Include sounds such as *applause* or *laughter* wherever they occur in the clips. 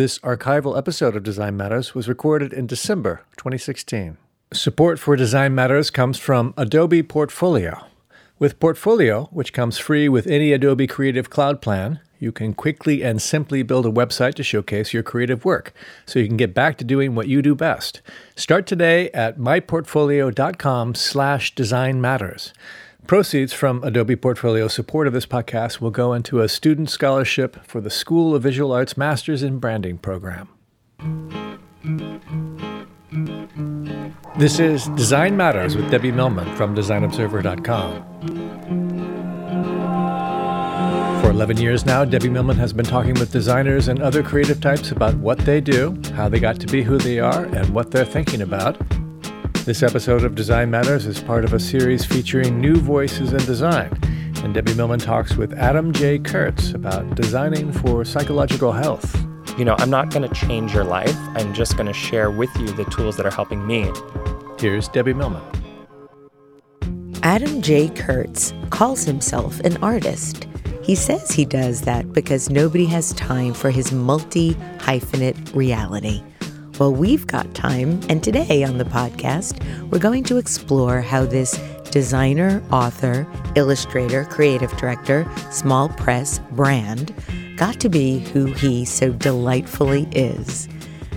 This archival episode of Design Matters was recorded in December 2016. Support for Design Matters comes from Adobe Portfolio. With Portfolio, which comes free with any Adobe Creative Cloud plan, you can quickly and simply build a website to showcase your creative work so you can get back to doing what you do best. Start today at myportfolio.com slash design matters. Proceeds from Adobe Portfolio support of this podcast will go into a student scholarship for the School of Visual Arts Masters in Branding program. This is Design Matters with Debbie Millman from DesignObserver.com. For 11 years now, Debbie Millman has been talking with designers and other creative types about what they do, how they got to be who they are, and what they're thinking about. This episode of Design Matters is part of a series featuring new voices in design. And Debbie Millman talks with Adam J. Kurtz about designing for psychological health. You know, I'm not going to change your life. I'm just going to share with you the tools that are helping me. Here's Debbie Millman. Adam J. Kurtz calls himself an artist. He says he does that because nobody has time for his multi hyphenate reality. Well, we've got time, and today on the podcast, we're going to explore how this designer, author, illustrator, creative director, small press brand got to be who he so delightfully is.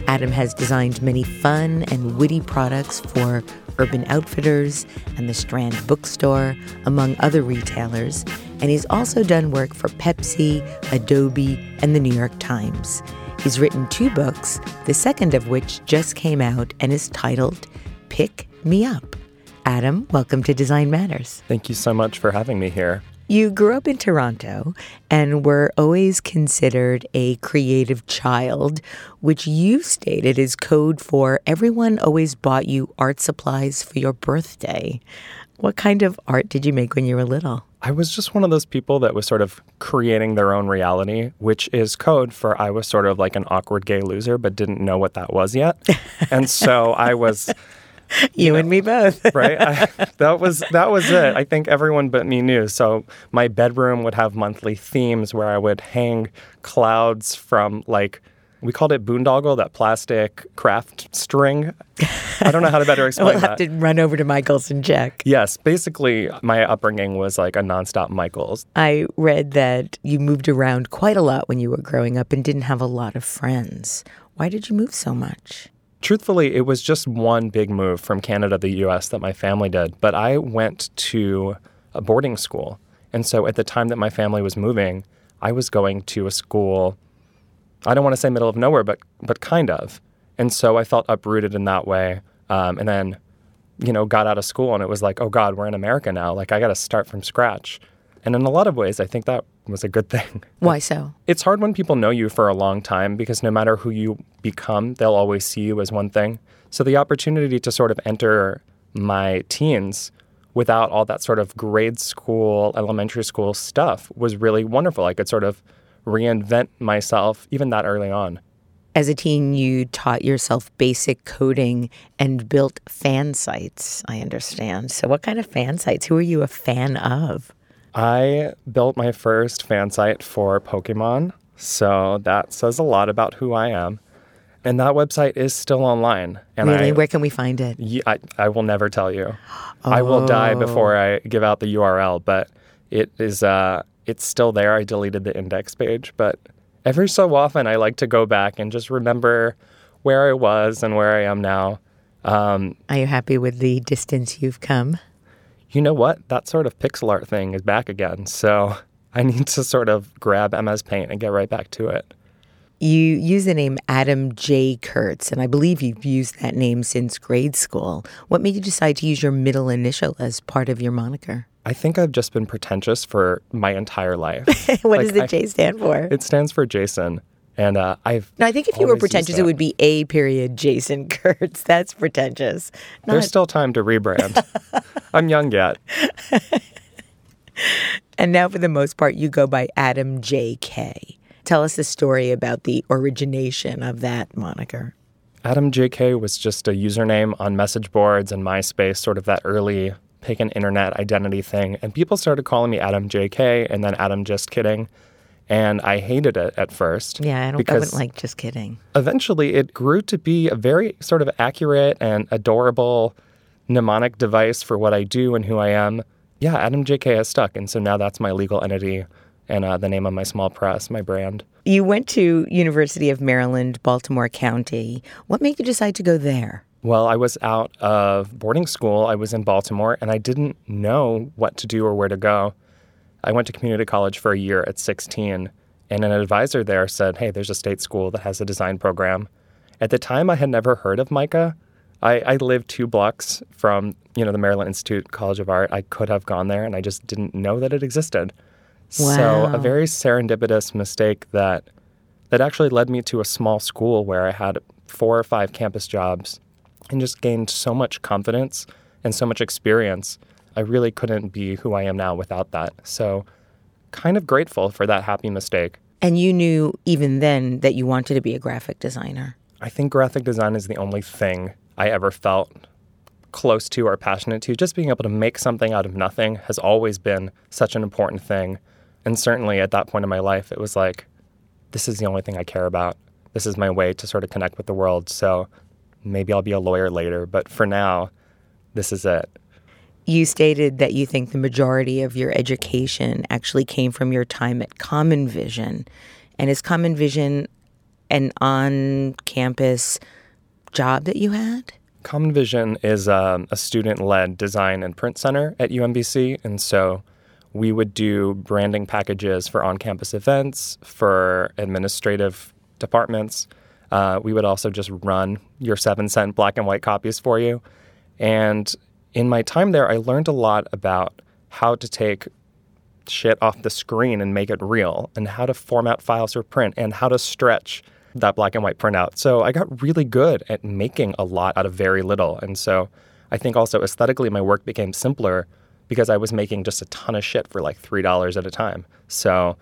Adam has designed many fun and witty products for Urban Outfitters and the Strand Bookstore, among other retailers, and he's also done work for Pepsi, Adobe, and the New York Times. He's written two books, the second of which just came out and is titled Pick Me Up. Adam, welcome to Design Matters. Thank you so much for having me here. You grew up in Toronto and were always considered a creative child, which you stated is code for everyone always bought you art supplies for your birthday. What kind of art did you make when you were little? I was just one of those people that was sort of creating their own reality, which is code for I was sort of like an awkward gay loser, but didn't know what that was yet. and so I was. *laughs* You, you know, and me both, *laughs* right? I, that was that was it. I think everyone but me knew. So my bedroom would have monthly themes where I would hang clouds from like we called it boondoggle, that plastic craft string. I don't know how to better *laughs* explain we'll have that. to run over to Michael's and check. Yes, basically, my upbringing was like a nonstop Michael's. I read that you moved around quite a lot when you were growing up and didn't have a lot of friends. Why did you move so much? Truthfully, it was just one big move from Canada to the US that my family did. But I went to a boarding school. And so at the time that my family was moving, I was going to a school I don't want to say middle of nowhere, but but kind of. And so I felt uprooted in that way. Um, and then, you know, got out of school and it was like, oh God, we're in America now. Like I got to start from scratch. And in a lot of ways, I think that was a good *laughs* thing. Why so? It's hard when people know you for a long time because no matter who you become, they'll always see you as one thing. So the opportunity to sort of enter my teens without all that sort of grade school, elementary school stuff was really wonderful. I could sort of reinvent myself even that early on. As a teen, you taught yourself basic coding and built fan sites, I understand. So, what kind of fan sites? Who are you a fan of? I built my first fan site for Pokemon. So, that says a lot about who I am. And that website is still online. And really? I, Where can we find it? I, I will never tell you. I will die before I give out the URL, but it is uh it's still there. I deleted the index page, but every so often I like to go back and just remember where I was and where I am now. Um, Are you happy with the distance you've come? you know what? That sort of pixel art thing is back again. So *laughs* I need to sort of grab MS Paint and get right back to it. You use the name Adam J. Kurtz, and I believe you've used that name since grade school. What made you decide to use your middle initial as part of your moniker? I think I've just been pretentious for my entire life. *laughs* what Like, does the I- J stand for? It stands for Jason. And uh, I've. no, I think if you were pretentious, it would be A period Jason *laughs* Kurtz. That's pretentious. Not, There's still time to rebrand. *laughs* I'm young yet. and now, for the most part, you go by Adam J.K. Tell us the story about the origination of that moniker. Adam JK was just a username on message boards and MySpace, sort of that early pick an internet identity thing. And people started calling me Adam JK and then Adam Just Kidding. And I hated it at first. Yeah, I don't. I wouldn't like just kidding. eventually it grew to be a very sort of accurate and adorable mnemonic device for what I do and who I am. Yeah, Adam JK has stuck. And so now that's my legal entity and uh, the name of my small press, my brand. You went to University of Maryland, Baltimore County. What made you decide to go there? Well, I was out of boarding school. I was in Baltimore and I didn't know what to do or where to go. I went to community college for a year at 16, and an advisor there said, Hey, there's a state school that has a design program. At the time, I had never heard of MICA. I, I lived two blocks from you know the Maryland Institute College of Art. I could have gone there, and I just didn't know that it existed. So a very serendipitous mistake that that actually led me to a small school where I had four or five campus jobs and just gained so much confidence and so much experience. I really couldn't be who I am now without that. So, kind of grateful for that happy mistake. And you knew even then that you wanted to be a graphic designer. I think graphic design is the only thing I ever felt close to or passionate to. Just being able to make something out of nothing has always been such an important thing. And certainly at that point in my life, it was like, this is the only thing I care about. This is my way to sort of connect with the world. So maybe I'll be a lawyer later, but for now, this is it. You stated that you think the majority of your education actually came from your time at Common Vision. And is Common Vision an on campus job that you had? Common Vision is um, a student led design and print center at UMBC. And so we would do branding packages for on campus events, for administrative departments. Uh, we would also just run your seven cent black and white copies for you. And in my time there, I learned a lot about how to take shit off the screen and make it real, and how to format files for print, and how to stretch that black and white printout. So I got really good at making a lot out of very little. And so I think also aesthetically, my work became simpler because I was making just a ton of shit for like $3 at a time. So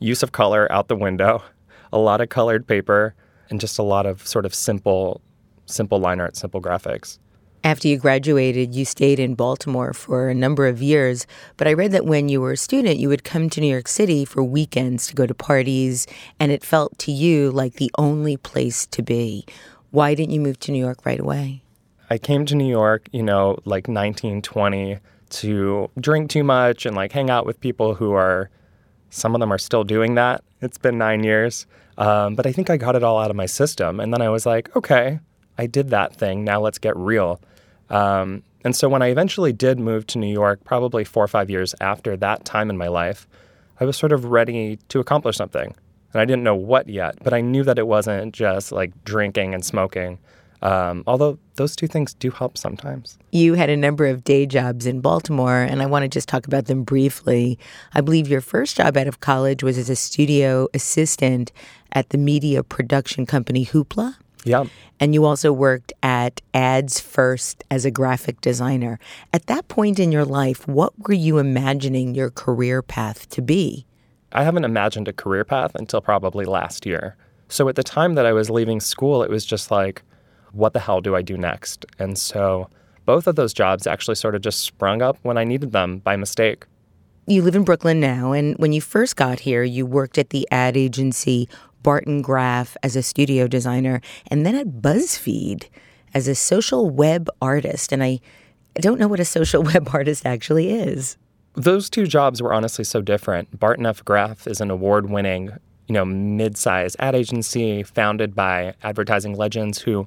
use of color out the window, *laughs* a lot of colored paper, and just a lot of sort of simple, simple line art, simple graphics. After you graduated, you stayed in Baltimore for a number of years. But I read that when you were a student, you would come to New York City for weekends to go to parties, and it felt to you like the only place to be. Why didn't you move to New York right away? I came to New York, you know, like 1920 to drink too much and like hang out with people who are, some of them are still doing that. It's been nine years. Um, but I think I got it all out of my system. And then I was like, okay, I did that thing. Now let's get real. Um, and so when I eventually did move to New York, probably four or five years after that time in my life, I was sort of ready to accomplish something. And I didn't know what yet, but I knew that it wasn't just like drinking and smoking. Um, although those two things do help sometimes. You had a number of day jobs in Baltimore, and I want to just talk about them briefly. I believe your first job out of college was as a studio assistant at the media production company Hoopla. Yeah. And you also worked at Ads First as a graphic designer. At that point in your life, what were you imagining your career path to be? I haven't imagined a career path until probably last year. So at the time that I was leaving school, it was just like, what the hell do I do next? And so both of those jobs actually sort of just sprung up when I needed them by mistake. You live in Brooklyn now, and when you first got here, you worked at the ad agency Barton Graf as a studio designer, and then at BuzzFeed as a social web artist. And I, don't know what a social *laughs* web artist actually is. Those two jobs were honestly so different. Barton F. Graf is an award winning, you know, mid sized ad agency founded by advertising legends who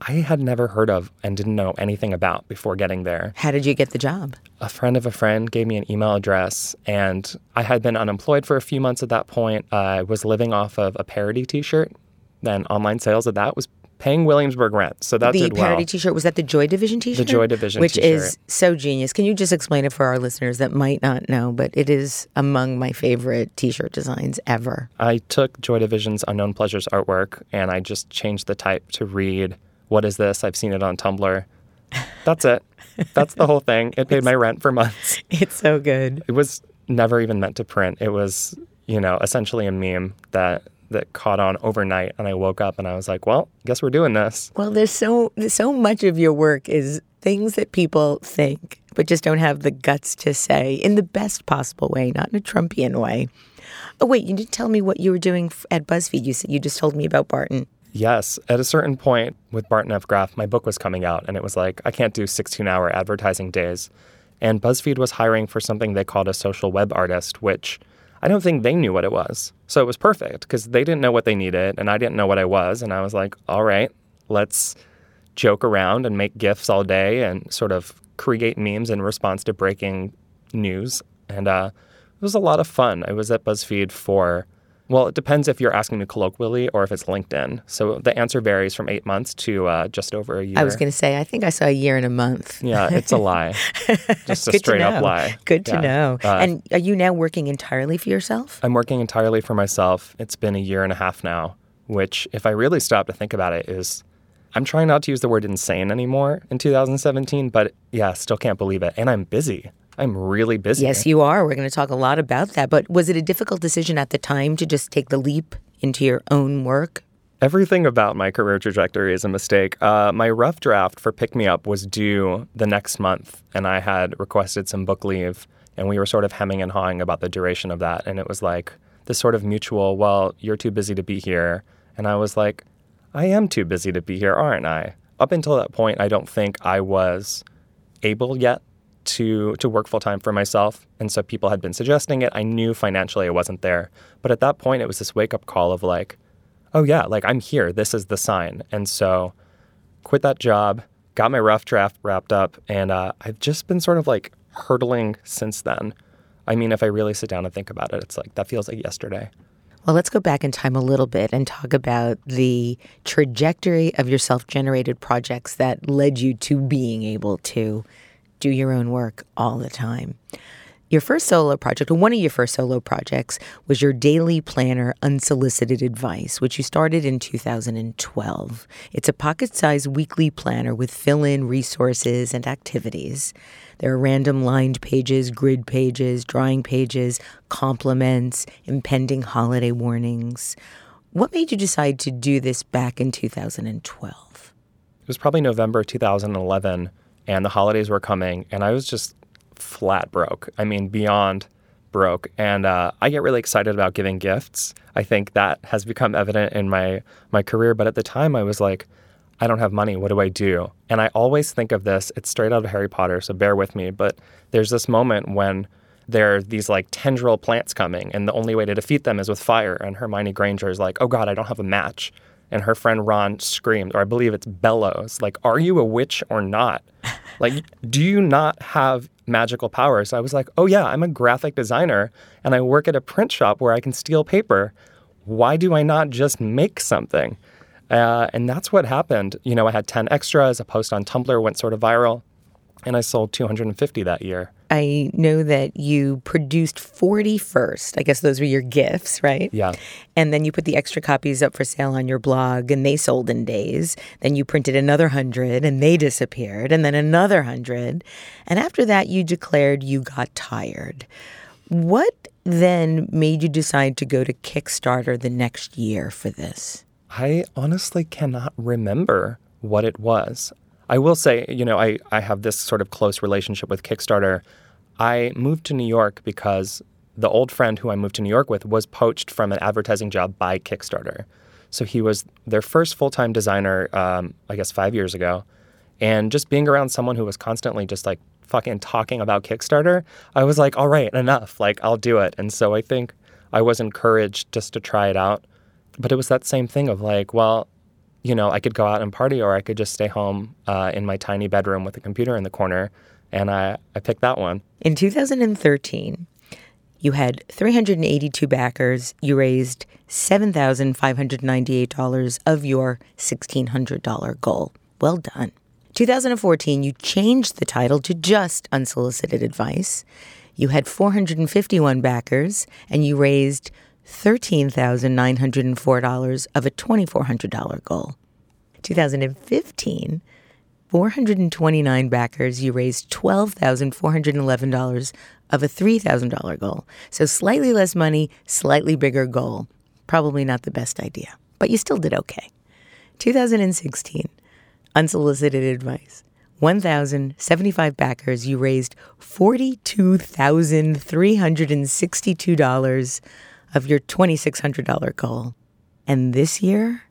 I had never heard of and didn't know anything about before getting there. How did you get the job? A friend of a friend gave me an email address, and I had been unemployed for a few months at that point. I was living off of a parody t shirt. Then online sales of that was paying Williamsburg rent. So that the did parody well. T-shirt was that the Joy Division T-shirt. The Joy Division which t-shirt. is so genius. Can you just explain it for our listeners that might not know? But it is among my favorite T-shirt designs ever. I took Joy Division's Unknown Pleasures artwork and I just changed the type to read, What is this? I've seen it on Tumblr. That's it. That's the whole thing. It paid my rent for months. *laughs* It's so good. It was never even meant to print. It was, you know, essentially a meme that that caught on overnight and I woke up and I was like, well, guess we're doing this. Well, there's so so much of your work is things that people think but just don't have the guts to say in the best possible way, not in a Trumpian way. Oh wait, you didn't tell me what you were doing at BuzzFeed. You said you just told me about Barton. Yes. At a certain point with Barton F. Graf, my book was coming out, and it was like, I can't do 16 hour advertising days. And BuzzFeed was hiring for something they called a social web artist, which I don't think they knew what it was. So it was perfect because they didn't know what they needed, and I didn't know what I was. And I was like, all right, let's joke around and make GIFs all day and sort of create memes in response to breaking news. And uh, it was a lot of fun. I was at BuzzFeed for well, it depends if you're asking me colloquially or if it's LinkedIn. So the answer varies from eight months to uh, just over a year. I was going to say, I think I saw a year and a month. Yeah, it's a *laughs* lie. Just a to straight up lie. Good to Yeah. know. Uh, and are you now working entirely for yourself? I'm working entirely for myself. It's been a year and a half now, which, if I really stop to think about it, is I'm trying not to use the word insane anymore in 2017, but yeah, still can't believe it. And I'm busy. I'm really busy. Yes, you are. We're going to talk a lot about that. But was it a difficult decision at the time to just take the leap into your own work? Everything about my career trajectory is a mistake. Uh, my rough draft for Pick Me Up was due the next month, and I had requested some book leave, and we were sort of hemming and hawing about the duration of that. And it was like this sort of mutual, well, you're too busy to be here. And I was like, I am too busy to be here, aren't I? Up until that point, I don't think I was able yet to to work full time for myself, and so people had been suggesting it. I knew financially I wasn't there, but at that point, it was this wake up call of like, oh yeah, like I'm here. This is the sign, and so quit that job, got my rough draft wrapped up, and uh, I've just been sort of like hurtling since then. I mean, if I really sit down and think about it, it's like that feels like yesterday. Well, let's go back in time a little bit and talk about the trajectory of your self generated projects that led you to being able to do your own work all the time. Your first solo project, or one of your first solo projects, was your daily planner unsolicited advice, which you started in 2012. It's a pocket sized weekly planner with fill in resources and activities. There are random lined pages, grid pages, drawing pages, compliments, impending holiday warnings. What made you decide to do this back in 2012? It was probably November 2011, and the holidays were coming, and I was just flat broke. I mean, beyond broke. And uh, I get really excited about giving gifts. I think that has become evident in my my career. But at the time, I was like, I don't have money. What do I do? And I always think of this. It's straight out of Harry Potter, so bear with me. But there's this moment when there are these like tendril plants coming, and the only way to defeat them is with fire. And Hermione Granger is like, "Oh God, I don't have a match." And her friend Ron screams, or I believe it's bellows, like, "Are you a witch or not? Like, do you not have magical powers?" I was like, "Oh yeah, I'm a graphic designer, and I work at a print shop where I can steal paper. Why do I not just make something?" Uh, and that's what happened. You know, I had 10 extras. A post on Tumblr went sort of viral, and I sold 250 that year. I know that you produced 40 first. I guess those were your gifts, right? Yeah. And then you put the extra copies up for sale on your blog and they sold in days. Then you printed another 100 and they disappeared, and then another 100. And after that, you declared you got tired. What then made you decide to go to Kickstarter the next year for this? I honestly cannot remember what it was. I will say, you know, I, I have this sort of close relationship with Kickstarter. I moved to New York because the old friend who I moved to New York with was poached from an advertising job by Kickstarter. So he was their first full time designer, um, I guess, five years ago. And just being around someone who was constantly just like fucking talking about Kickstarter, I was like, all right, enough. Like, I'll do it. And so I think I was encouraged just to try it out. But it was that same thing of like, well, you know, I could go out and party or I could just stay home uh, in my tiny bedroom with a computer in the corner. And I, I picked that one. In 2013, you had 382 backers. You raised $7,598 of your $1,600 goal. Well done. 2014, you changed the title to just Unsolicited Advice. You had 451 backers and you raised $13,904 of a $2,400 goal. 2015, 429 backers, you raised $12,411 of a $3,000 goal. So slightly less money, slightly bigger goal. Probably not the best idea, but you still did okay. 2016, unsolicited advice. 1,075 backers, you raised $42,362 of your $2,600 goal. And this year,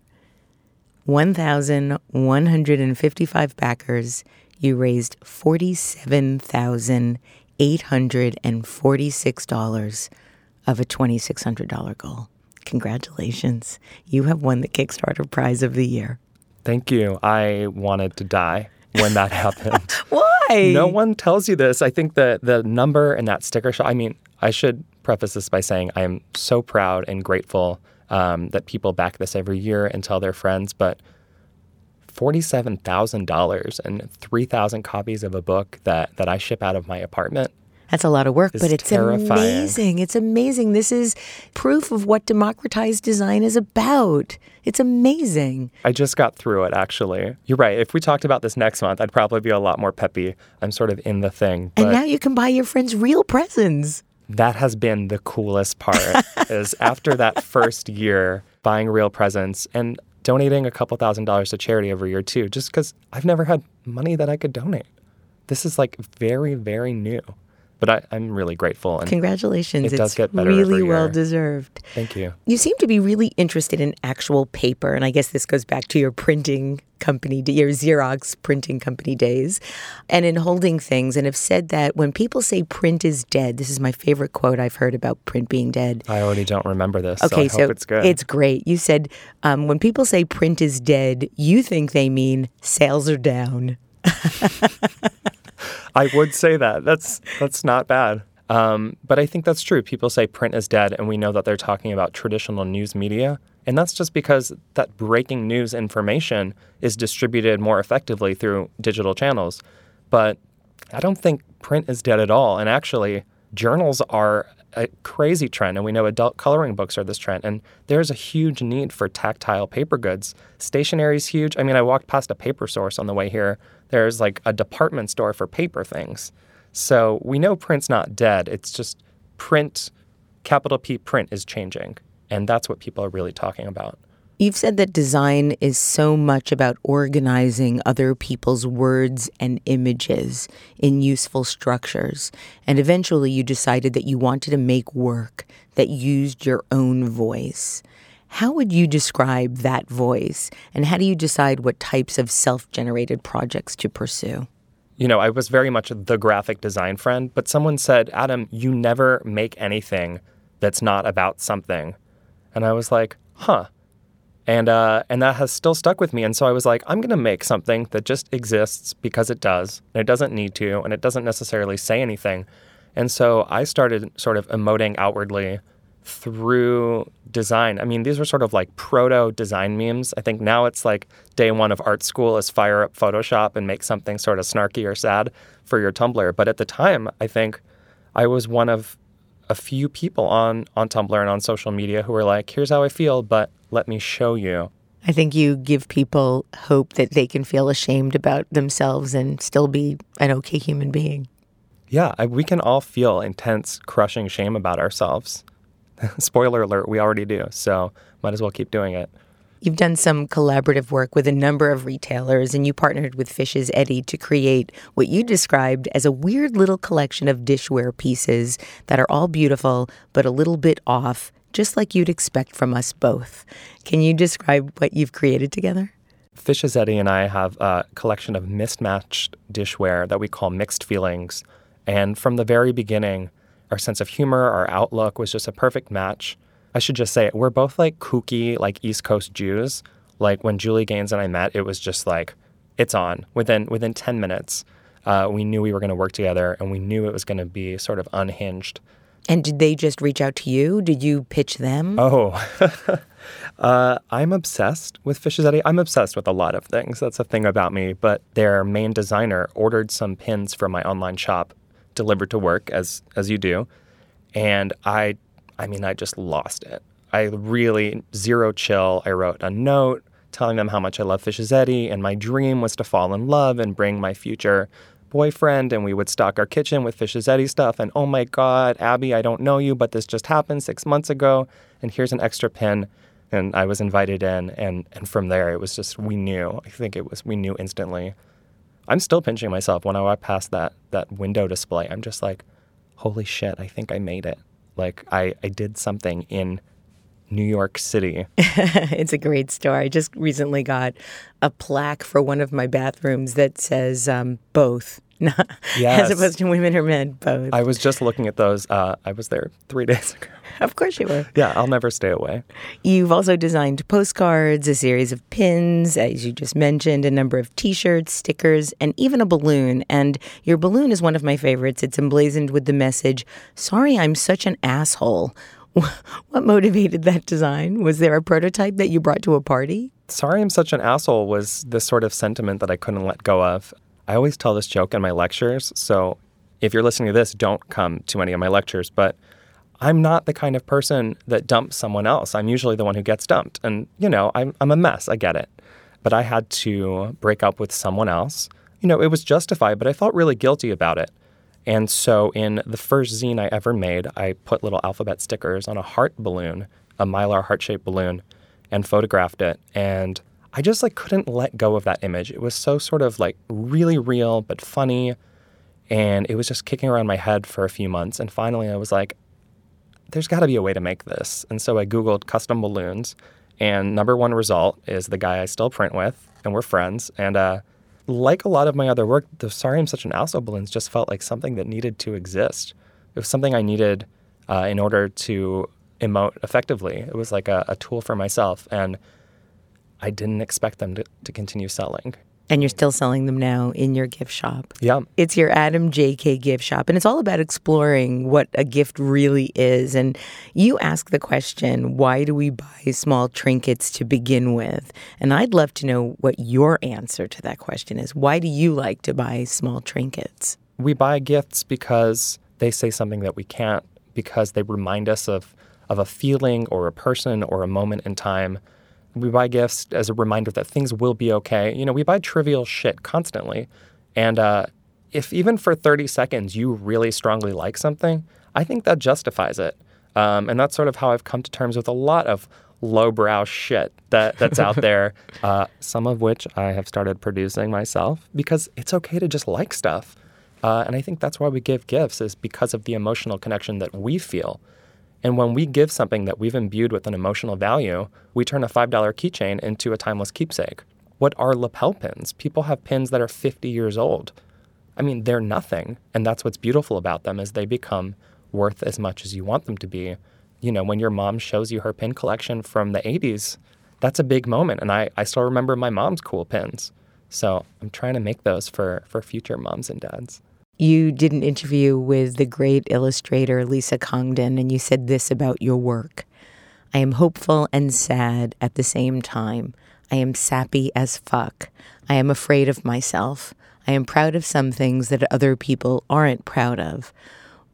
1,155 backers, you raised $47,846 of a $2,600 goal. Congratulations. You have won the Kickstarter prize of the year. Thank you. I wanted to die when that *laughs* happened. Why? No one tells you this. I think that the number and that sticker shock, I mean, I should preface this by saying I am so proud and grateful um, that people back this every year and tell their friends, but $47,000 and 3,000 copies of a book that, that I ship out of my apartment. That's a lot of work, but it's terrifying. amazing. It's amazing. This is proof of what democratized design is about. It's amazing. I just got through it, actually. You're right. If we talked about this next month, I'd probably be a lot more peppy. I'm sort of in the thing. And now you can buy your friends real presents. That has been the coolest part *laughs* is after that first year buying real presents and donating a couple thousand dollars to charity every year too just because i've never had money that i could donate. This is like very very new but I, i'm really grateful and Congratulations. It does it's get better really well deserved. thank you You seem to be really interested in actual paper, and I guess this goes back to your printing company, your Xerox printing company days, and in holding things, and have said that when people say print is dead, this is my favorite quote I've heard about print being dead. i already don't remember this Okay, so i hope it's good it's great. You said um, when people say print is dead, you think they mean sales are down. *laughs* I would say that. That's that's not bad. Um, but I think that's true. People say print is dead, and we know that they're talking about traditional news media, and that's just because that breaking news information is distributed more effectively through digital channels. But I don't think print is dead at all. And actually, journals are a crazy trend, and we know adult coloring books are this trend. And there's a huge need for tactile paper goods. Stationery is huge. I mean, I walked past a paper source on the way here. There's like a department store for paper things. So we know print's not dead. It's just print, capital P print is changing. And that's what people are really talking about. You've said that design is so much about organizing other people's words and images in useful structures. And eventually you decided that you wanted to make work that used your own voice. How would you describe that voice? And how do you decide what types of self generated projects to pursue? You know, I was very much the graphic design friend, but someone said, Adam, you never make anything that's not about something. And I was like, huh. And uh, and that has still stuck with me. And so I was like, I'm gonna make something that just exists because it does, and it doesn't need to, and it doesn't necessarily say anything. And so I started sort of emoting outwardly through design. I mean, these were sort of like proto design memes. I think now it's like day one of art school is fire up Photoshop and make something sort of snarky or sad for your Tumblr. But at the time, I think I was one of a few people on on Tumblr and on social media who were like, "Here's how I feel, but let me show you." I think you give people hope that they can feel ashamed about themselves and still be an okay human being. Yeah, I, we can all feel intense, crushing shame about ourselves. *laughs* Spoiler alert, we already do. So might as well keep doing it. You've done some collaborative work with a number of retailers, and you partnered with Fish's Eddy to create what you described as a weird little collection of dishware pieces that are all beautiful, but a little bit off, just like you'd expect from us both. Can you describe what you've created together? Fish's Eddy and I have a collection of mismatched dishware that we call mixed feelings. And from the very beginning, our sense of humor, our outlook was just a perfect match. I should just say, we're both like kooky, like East Coast Jews. Like when Julie Gaines and I met, it was just like, it's on. Within within 10 minutes, uh, we knew we were going to work together and we knew it was going to be sort of unhinged. And did they just reach out to you? Did you pitch them? Oh, *laughs* uh, I'm obsessed with Fish's Eddy. I'm obsessed with a lot of things. That's a thing about me. But their main designer ordered some pins from my online shop, delivered to work as as you do, and I, I mean, I just lost it. I really zero chill. I wrote a note telling them how much I love Fish's Eddy, and my dream was to fall in love and bring my future boyfriend and we would stock our kitchen with Fish's Eddy stuff. And oh my God, Abby, I don't know you, but this just happened six months ago. And here's an extra pin. And I was invited in. And, and from there, it was just, we knew. I think it was, we knew instantly. I'm still pinching myself when I walk past that, that window display. I'm just like, holy shit, I think I made it. Like, I, I did something in New York City. *laughs* it's a great store. I just recently got a plaque for one of my bathrooms that says um, both. *laughs* yes. As opposed to women or men, both. I was just looking at those. Uh, I was there three *laughs* days ago. Of course you were. Yeah, I'll never stay away. You've also designed postcards, a series of pins, as you just mentioned, a number of t shirts, stickers, and even a balloon. And your balloon is one of my favorites. It's emblazoned with the message, Sorry, I'm such an asshole. *laughs* What motivated that design? Was there a prototype that you brought to a party? Sorry, I'm such an asshole was this sort of sentiment that I couldn't let go of. I always tell this joke in my lectures. So if you're listening to this, don't come to any of my lectures. But I'm not the kind of person that dumps someone else. I'm usually the one who gets dumped. And, you know, I'm, I'm a mess. I get it. But I had to break up with someone else. You know, it was justified, but I felt really guilty about it. And so in the first zine I ever made, I put little alphabet stickers on a heart balloon, a mylar heart shaped balloon, and photographed it. And I just like couldn't let go of that image. It was so sort of like really real but funny. And it was just kicking around my head for a few months. And finally I was like, there's got to be a way to make this. And so I Googled custom balloons. And number one result is the guy I still print with, and we're friends. And uh, like a lot of my other work, the Sorry I'm Such an Asshole balloons just felt like something that needed to exist. It was something I needed uh, in order to emote effectively. It was like a, a, tool for myself, and I didn't expect them to, to continue selling. And you're still selling them now in your gift shop. Yeah. It's your Adam JK gift shop. And it's all about exploring what a gift really is. And you ask the question, why do we buy small trinkets to begin with? And I'd love to know what your answer to that question is. Why do you like to buy small trinkets? We buy gifts because they say something that we can't, because they remind us of, of a feeling or a person or a moment in time we buy gifts as a reminder that things will be okay. You know, we buy trivial shit constantly. And uh, if even for 30 seconds you really strongly like something, I think that justifies it. Um, and that's sort of how I've come to terms with a lot of lowbrow shit that, that's out *laughs* there, uh, some of which I have started producing myself because it's okay to just like stuff. Uh, and I think that's why we give gifts is because of the emotional connection that we feel. And when we give something that we've imbued with an emotional value, we turn a $5 keychain into a timeless keepsake. What are lapel pins? People have pins that are 50 years old. I mean, they're nothing. And that's what's beautiful about them is they become worth as much as you want them to be. You know, when your mom shows you her pin collection from the 80s, that's a big moment. And I, I still remember my mom's cool pins. So I'm trying to make those for, for future moms and dads. You did an interview with the great illustrator Lisa Congdon, and you said this about your work I am hopeful and sad at the same time. I am sappy as fuck. I am afraid of myself. I am proud of some things that other people aren't proud of.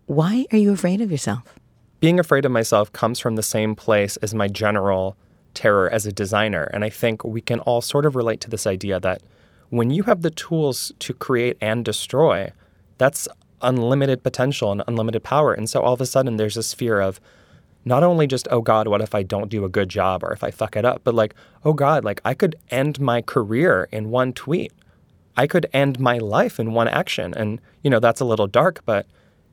Why are you afraid of yourself? Being afraid of myself comes from the same place as my general terror as a designer. And I think we can all sort of relate to this idea that when you have the tools to create and destroy, that's unlimited potential and unlimited power. And so all of a sudden, there's this fear of not only just, oh God, what if I don't do a good job or if I fuck it up, but like, oh God, like I could end my career in one tweet. I could end my life in one action. And, you know, that's a little dark, but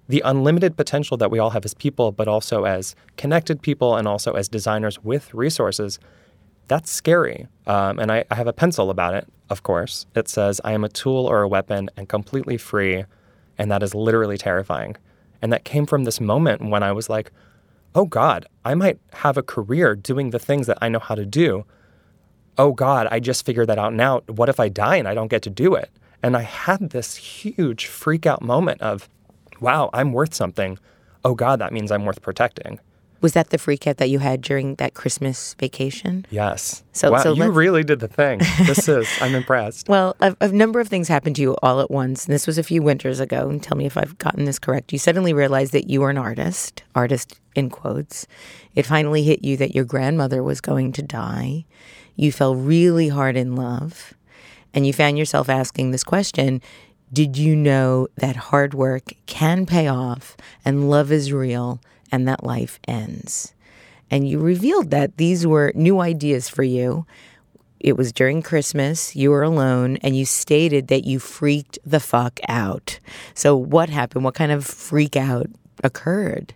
the unlimited potential that we all have as people, but also as connected people and also as designers with resources, that's scary. Um, and I, I have a pencil about it, of course. It says, I am a tool or a weapon and completely free. And that is literally terrifying. And that came from this moment when I was like, oh God, I might have a career doing the things that I know how to do. Oh God, I just figured that out now. What if I die and I don't get to do it? And I had this huge freak out moment of, wow, I'm worth something. Oh God, that means I'm worth protecting. Was that the freak out that you had during that Christmas vacation? Yes. So- wow, so you really did the thing. This is, *laughs* I'm impressed. Well, a, a number of things happened to you all at once. And this was a few winters ago. And tell me if I've gotten this correct. You suddenly realized that you were an artist, artist in quotes. It finally hit you that your grandmother was going to die. You fell really hard in love. And you found yourself asking this question Did you know that hard work can pay off and love is real and that life ends? And you revealed that these were new ideas for you. It was during Christmas, you were alone, and you stated that you freaked the fuck out. So, what happened? What kind of freak out occurred?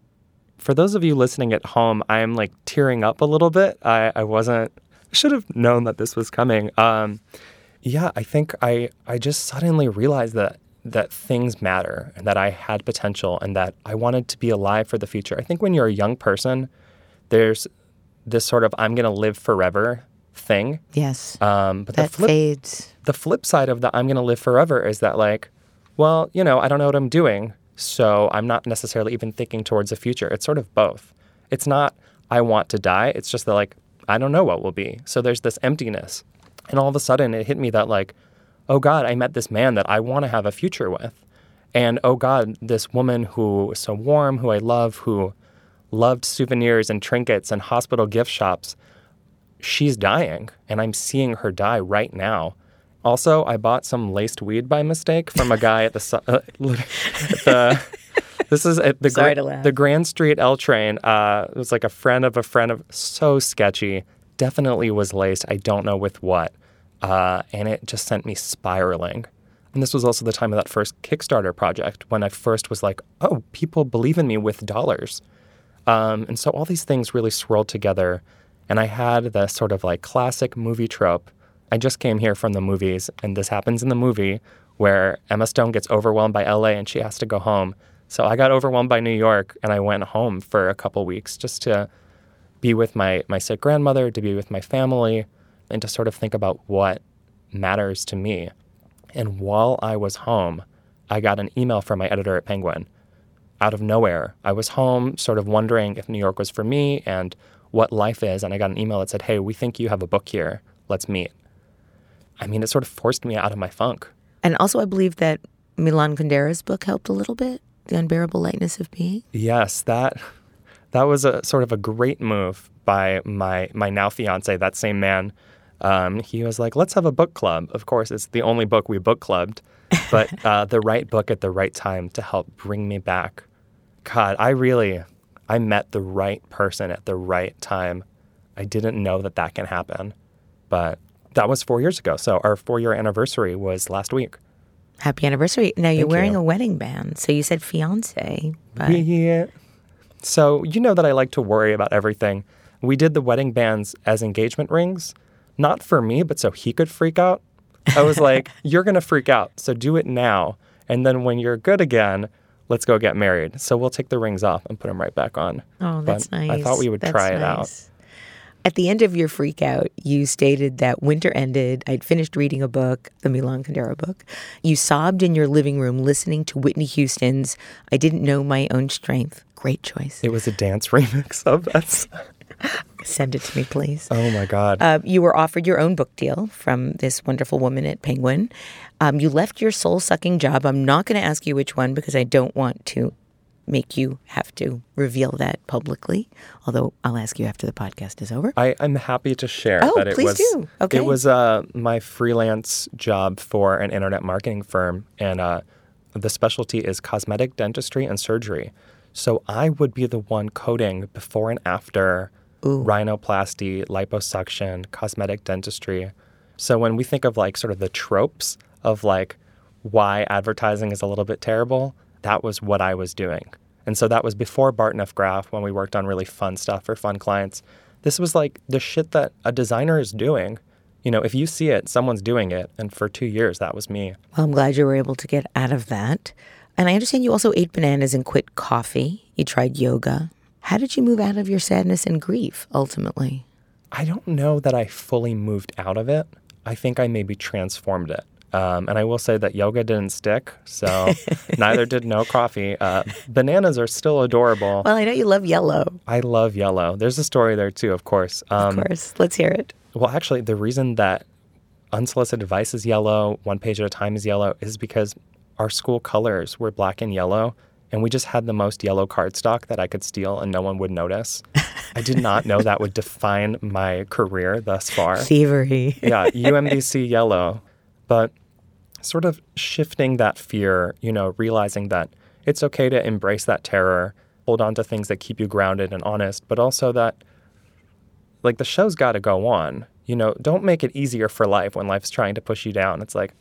For those of you listening at home, I'm like tearing up a little bit. I, I wasn't, I should have known that this was coming. Um, yeah, I think I, I just suddenly realized that that things matter and that I had potential and that I wanted to be alive for the future. I think when you're a young person, there's this sort of I'm going to live forever thing. Yes. Um, but that the flip, fades. the flip side of the I'm going to live forever is that like, well, you know, I don't know what I'm doing, so I'm not necessarily even thinking towards the future. It's sort of both. It's not I want to die. It's just that like I don't know what will be. So there's this emptiness, and all of a sudden it hit me that like, oh God, I met this man that I want to have a future with, and oh God, this woman who is so warm, who I love, who loved souvenirs and trinkets and hospital gift shops she's dying and I'm seeing her die right now. Also, I bought some laced weed by mistake from a guy at the uh, *laughs* at the this is at the Sorry laugh. the Grand Street L train. Uh, it was like a friend of a friend of so sketchy. Definitely was laced. I don't know with what, uh, and it just sent me spiraling. And this was also the time of that first Kickstarter project when I first was like, oh, people believe in me with dollars. Um, and so all these things really swirled together. And I had the sort of like classic movie trope. I just came here from the movies, and this happens in the movie where Emma Stone gets overwhelmed by LA and she has to go home. So I got overwhelmed by New York and I went home for a couple weeks just to be with my, my sick grandmother, to be with my family, and to sort of think about what matters to me. And while I was home, I got an email from my editor at Penguin out of nowhere. I was home, sort of wondering if New York was for me and what life is. And I got an email that said, Hey, we think you have a book here. Let's meet. I mean, it sort of forced me out of my funk. And also, I believe that Milan Kundera's book helped a little bit. The Unbearable Lightness of Being. Yes, that that was a sort of a great move by my my now fiance, that same man. Um, he was like, "Let's have a book club." Of course, it's the only book we book clubbed, but *laughs* uh, the right book at the right time to help bring me back. God, I really, I met the right person at the right time. I didn't know that that can happen, but that was four years ago. So our four year anniversary was last week. Happy anniversary. Now, you're Thank wearing you. a wedding band. So you said fiance, but Yeah. So you know that I like to worry about everything. We did the wedding bands as engagement rings, not for me, but so he could freak out. I was like, *laughs* "You're gonna freak out, so do it now, and then when you're good again, let's go get married." So we'll take the rings off and put them right back on. Oh, that's But nice. I thought we would That's try it out. At the end of your freak out, you stated that winter ended. I'd finished reading a book, the Milan Kundera book. You sobbed in your living room listening to Whitney Houston's I Didn't Know My Own Strength. Great choice. It was a dance *laughs* remix of that. Send it to me, please. Oh my god. Uh, you were offered your own book deal from this wonderful woman at Penguin. Um, you left your soul sucking job. I'm not going to ask you which one because I don't want to make you have to reveal that publicly, although I'll ask you after the podcast is over. I, I'm happy to share Oh, that it please was do. Okay. it was uh, my freelance job for an internet marketing firm, and uh, the specialty is cosmetic dentistry and surgery. So I would be the one coding before and after rhinoplasty, liposuction, cosmetic dentistry. So when we think of like sort of the tropes of like why advertising is a little bit terrible, that was what I was doing. And so that was before Barton F. Graf when we worked on really fun stuff for fun clients. This was like the shit that a designer is doing. You know, if you see it, someone's doing it. And for two years, that was me. Well, I'm glad you were able to get out of that. And I understand you also ate bananas and quit coffee. You tried yoga. How did you move out of your sadness and grief ultimately? I don't know that I fully moved out of it. I think I maybe transformed it. Um, and I will say that yoga didn't stick, so *laughs* neither did no coffee. Uh, bananas are still adorable. Well, I know you love yellow. I love yellow. There's a story there too, of course. Um, of course. Let's hear it. Well, actually, the reason that unsolicited advice is yellow, one page at a time is yellow, is because our school colors were black and yellow, and we just had the most yellow cardstock that I could steal and no one would notice. I did not know that would define my career thus far. Thievery. yeah, UMBC yellow. But sort of shifting that fear, you know, realizing that it's okay to embrace that terror, hold on to things that keep you grounded and honest, but also that like the show's got to go on. You know, don't make it easier for life when life's trying to push you down. It's like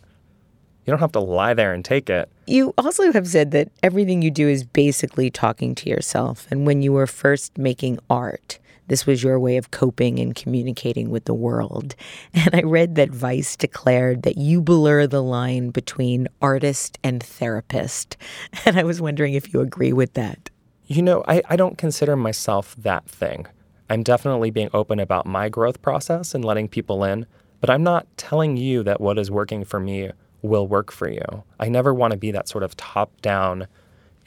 you don't have to lie there and take it. You also have said that everything you do is basically talking to yourself. And when you were first making art, this was your way of coping and communicating with the world. *laughs* And I read that Vice declared that you blur the line between artist and therapist. *laughs* And I was wondering if you agree with that. You know, I, I don't consider myself that thing. I'm definitely being open about my growth process and letting people in, but I'm not telling you that what is working for me will work for you. I never want to be that sort of top down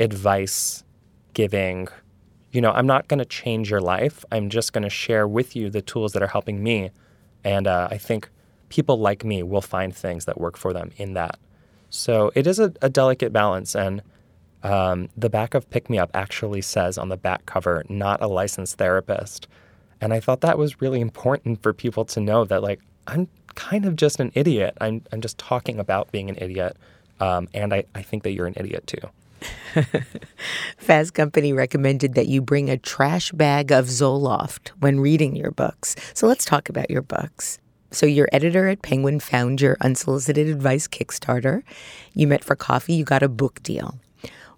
advice giving you know, I'm not going to change your life. I'm just going to share with you the tools that are helping me. And uh, I think people like me will find things that work for them in that. So it is a, a delicate balance. And um, the back of Pick Me Up actually says on the back cover, not a licensed therapist. And I thought that was really important for people to know that, like, I'm kind of just an idiot. I'm, I'm just talking about being an idiot. Um, and I, I think that you're an idiot too. *laughs* Fast Company recommended that you bring a trash bag of Zoloft when reading your books. So let's talk about your books. So, your editor at Penguin found your unsolicited advice Kickstarter. You met for coffee, you got a book deal.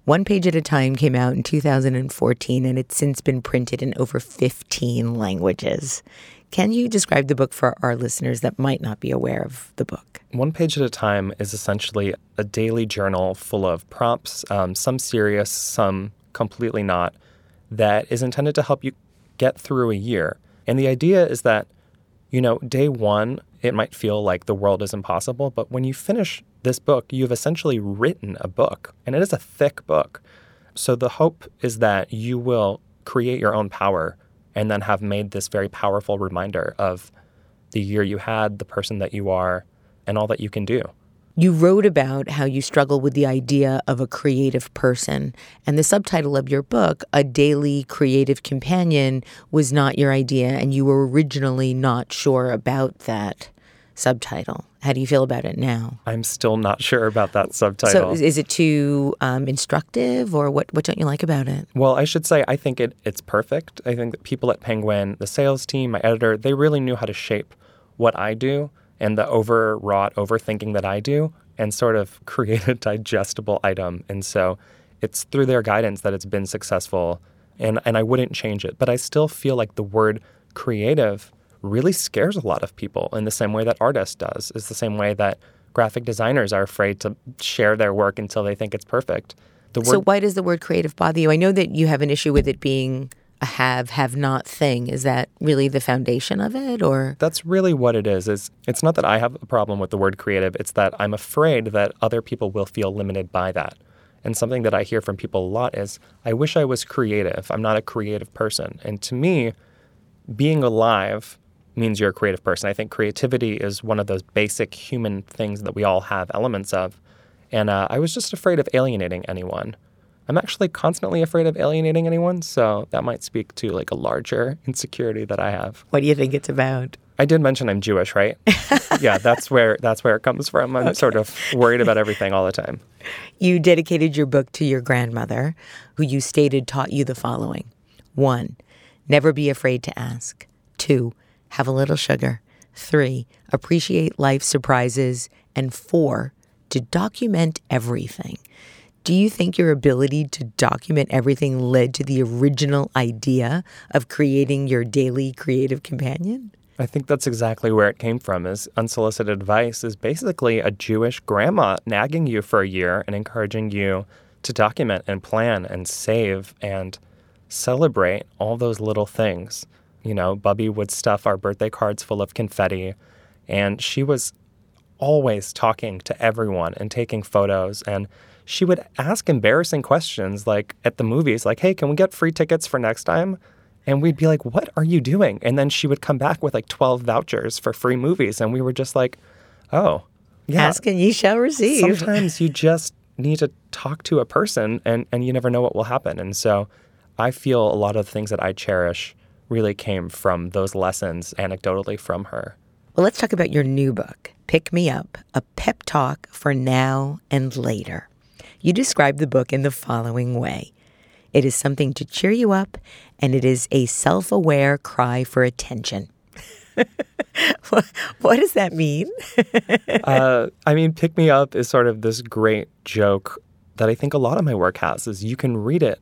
One Page at a Time came out in 2014, and it's since been printed in over 15 languages. Can you describe the book for our listeners that might not be aware of the book? One Page at a Time is essentially a daily journal full of prompts, um, some serious, some completely not, that is intended to help you get through a year. And the idea is that, you know, day one, it might feel like the world is impossible, but when you finish this book, you've essentially written a book, and it is a thick book. So the hope is that you will create your own power and then have made this very powerful reminder of the year you had, the person that you are, and all that you can do. You wrote about how you struggle with the idea of a creative person, and the subtitle of your book, A Daily Creative Companion, was not your idea, and you were originally not sure about that subtitle. How do you feel about it now? I'm still not sure about that subtitle. So, is it too um, instructive, or what? What don't you like about it? Well, I should say I think it it's perfect. I think that people at Penguin, the sales team, my editor, they really knew how to shape what I do and the overwrought overthinking that I do, and sort of *laughs* create a digestible item. And so, it's through their guidance that it's been successful. And and I wouldn't change it, but I still feel like the word creative really scares a lot of people in the same way that artists does. Is the same way that graphic designers are afraid to share their work until they think it's perfect. The word, so why does the word creative bother you? I know that you have an issue with it being a have have not thing. Is that really the foundation of it or That's really what it is. Is it's not that I have a problem with the word creative, it's that I'm afraid that other people will feel limited by that. And something that I hear from people a lot is I wish I was creative. I'm not a creative person. And to me, being alive means you're a creative person. I think creativity is one of those basic human things that we all have elements of. And uh, I was just afraid of alienating anyone. I'm actually constantly afraid of alienating anyone, so that might speak to like a larger *laughs* insecurity that I have. What do you think it's about? I did mention I'm Jewish, right? *laughs* yeah, that's where that's where it comes from. I'm okay. sort of worried about everything all the time. You dedicated your book to your grandmother, who you stated taught you the following. 1. Never be afraid to ask. 2. Have a little sugar. 3. Appreciate life surprises and 4. To document everything. Do you think your ability to document everything led to the original idea of creating your daily creative companion? I think that's exactly where it came from. Is unsolicited advice is basically a Jewish grandma nagging you for a year and encouraging you to document and plan and save and celebrate all those little things. You know, Bubby would stuff our birthday cards full of confetti, and she was always talking to everyone and taking photos and she would ask embarrassing questions like at the movies, like, hey, can we get free tickets for next time? And we'd be like, what are you doing? And then she would come back with like 12 vouchers for free movies. And we were just like, oh, yeah. Ask and ye shall receive. Sometimes you just need to talk to a person and, and you never know what will happen. And so I feel a lot of the things that I cherish really came from those lessons anecdotally from her. Well, let's talk about your new book, Pick Me Up A Pep Talk for Now and Later. You describe the book in the following way it is something to cheer you up, and it is a self aware cry for attention. *laughs* what, does that mean? *laughs* uh, I mean, Pick Me Up is sort of this great joke that I think a lot of my work has is you can read it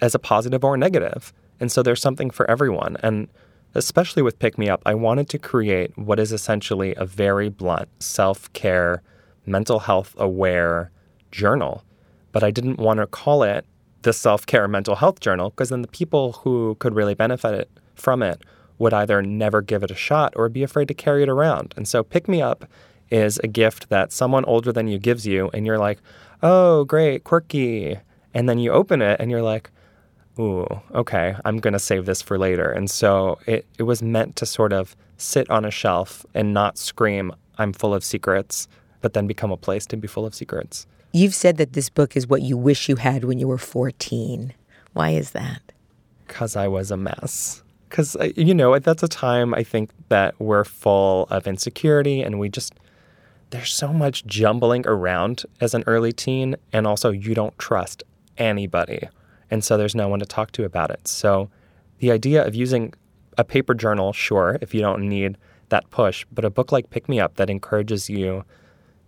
as a positive or a negative. And so there's something for everyone. And especially with Pick Me Up, I wanted to create what is essentially a very blunt self care, mental health aware journal, but I didn't want to call it the self care mental health journal because then the people who could really benefit from it would either never give it a shot or be afraid to carry it around. And so, Pick Me Up is a gift that someone older than you gives you, and you're like, oh, great, quirky. And then you open it and you're like, ooh, okay, I'm going to save this for later. And so it, it was meant to sort of sit on a shelf and not scream, I'm full of secrets, but then become a place to be full of secrets. You've said that this book is what you wish you had when you were 14. Why is that? Because I was a mess. Because, uh, you know, that's a time I think that we're full of insecurity and we just, there's so much jumbling around as an early teen. And also, you don't trust anybody. And so there's no one to talk to about it. So the idea of using a paper journal, sure, if you don't need that push, but a book like Pick Me Up that encourages you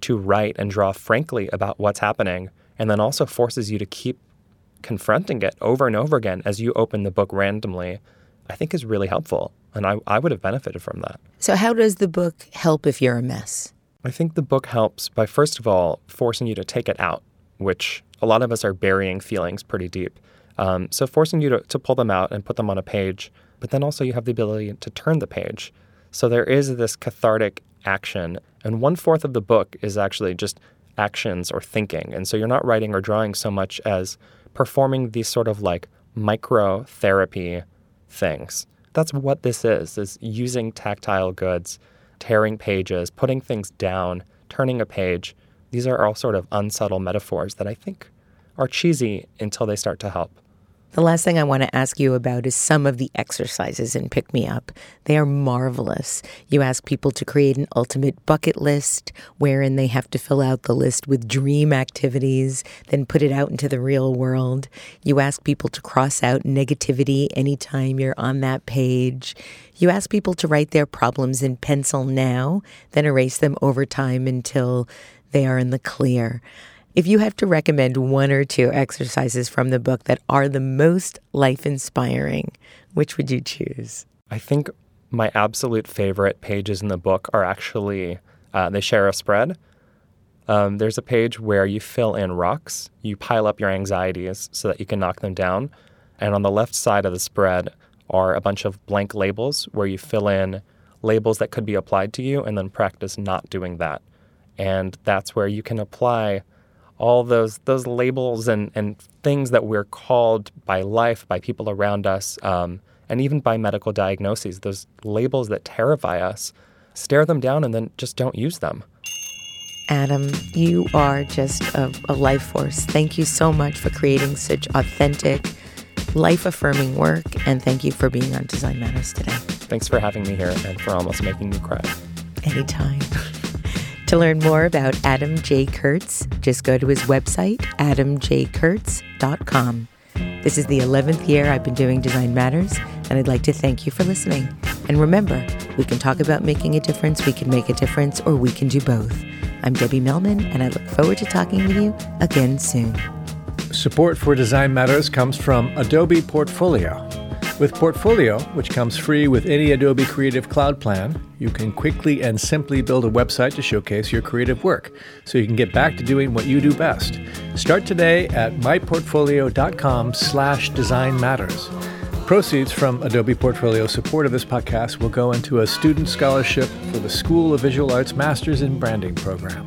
to write and draw frankly about what's happening, and then also forces you to keep confronting it over and over again as you open the book randomly, I think is really helpful. And I, I would have benefited from that. So, how does the book help if you're a mess? I think the book helps by, first of all, forcing you to take it out, which a lot of us are burying feelings pretty deep. Um, so, forcing you to, to pull them out and put them on a page, but then also you have the ability to turn the page. So, there is this cathartic action. And one fourth of the book is actually just actions or thinking. And so you're not writing or drawing so much as performing these sort of like micro therapy things. That's what this is, is using tactile goods, tearing pages, putting things down, turning a page. These are all sort of unsubtle metaphors that I think are cheesy until they start to help. The last thing I want to ask you about is some of the exercises in Pick Me Up. They are marvelous. You ask people to create an ultimate bucket list wherein they have to fill out the list with dream activities, then put it out into the real world. You ask people to cross out negativity anytime you're on that page. You ask people to write their problems in pencil now, then erase them over time until they are in the clear. If you have to recommend one or two exercises from the book that are the most life inspiring, which would you choose? I think my absolute favorite pages in the book are actually uh, they share a spread. Um, there's a page where you fill in rocks, you pile up your anxieties so that you can knock them down. And on the left side of the spread are a bunch of blank labels where you fill in labels that could be applied to you and then practice not doing that. And that's where you can apply all those those labels and, and things that we're called by life, by people around us, um, and even by medical diagnoses, those labels that terrify us, stare them down and then just don't use them. Adam, you are just a, a life force. Thank you so much for creating such authentic, life affirming work. And thank you for being on Design Matters today. Thanks for having me here and for almost making me cry. Anytime. *laughs* to learn more about Adam J. Kurtz, just go to his website, adamjkurtz.com. This is the 11th year I've been doing Design Matters, and I'd like to thank you for listening. And remember, we can talk about making a difference, we can make a difference, or we can do both. I'm Debbie Millman, and I look forward to talking with you again soon. Support for Design Matters comes from Adobe Portfolio. With Portfolio, which comes free with any Adobe Creative Cloud plan, you can quickly and simply build a website to showcase your creative work so you can get back to doing what you do best. Start today at myportfolio.com slash. Proceeds from Adobe Portfolio support of this podcast will go into a student scholarship for the School of Visual Arts Masters in Branding program.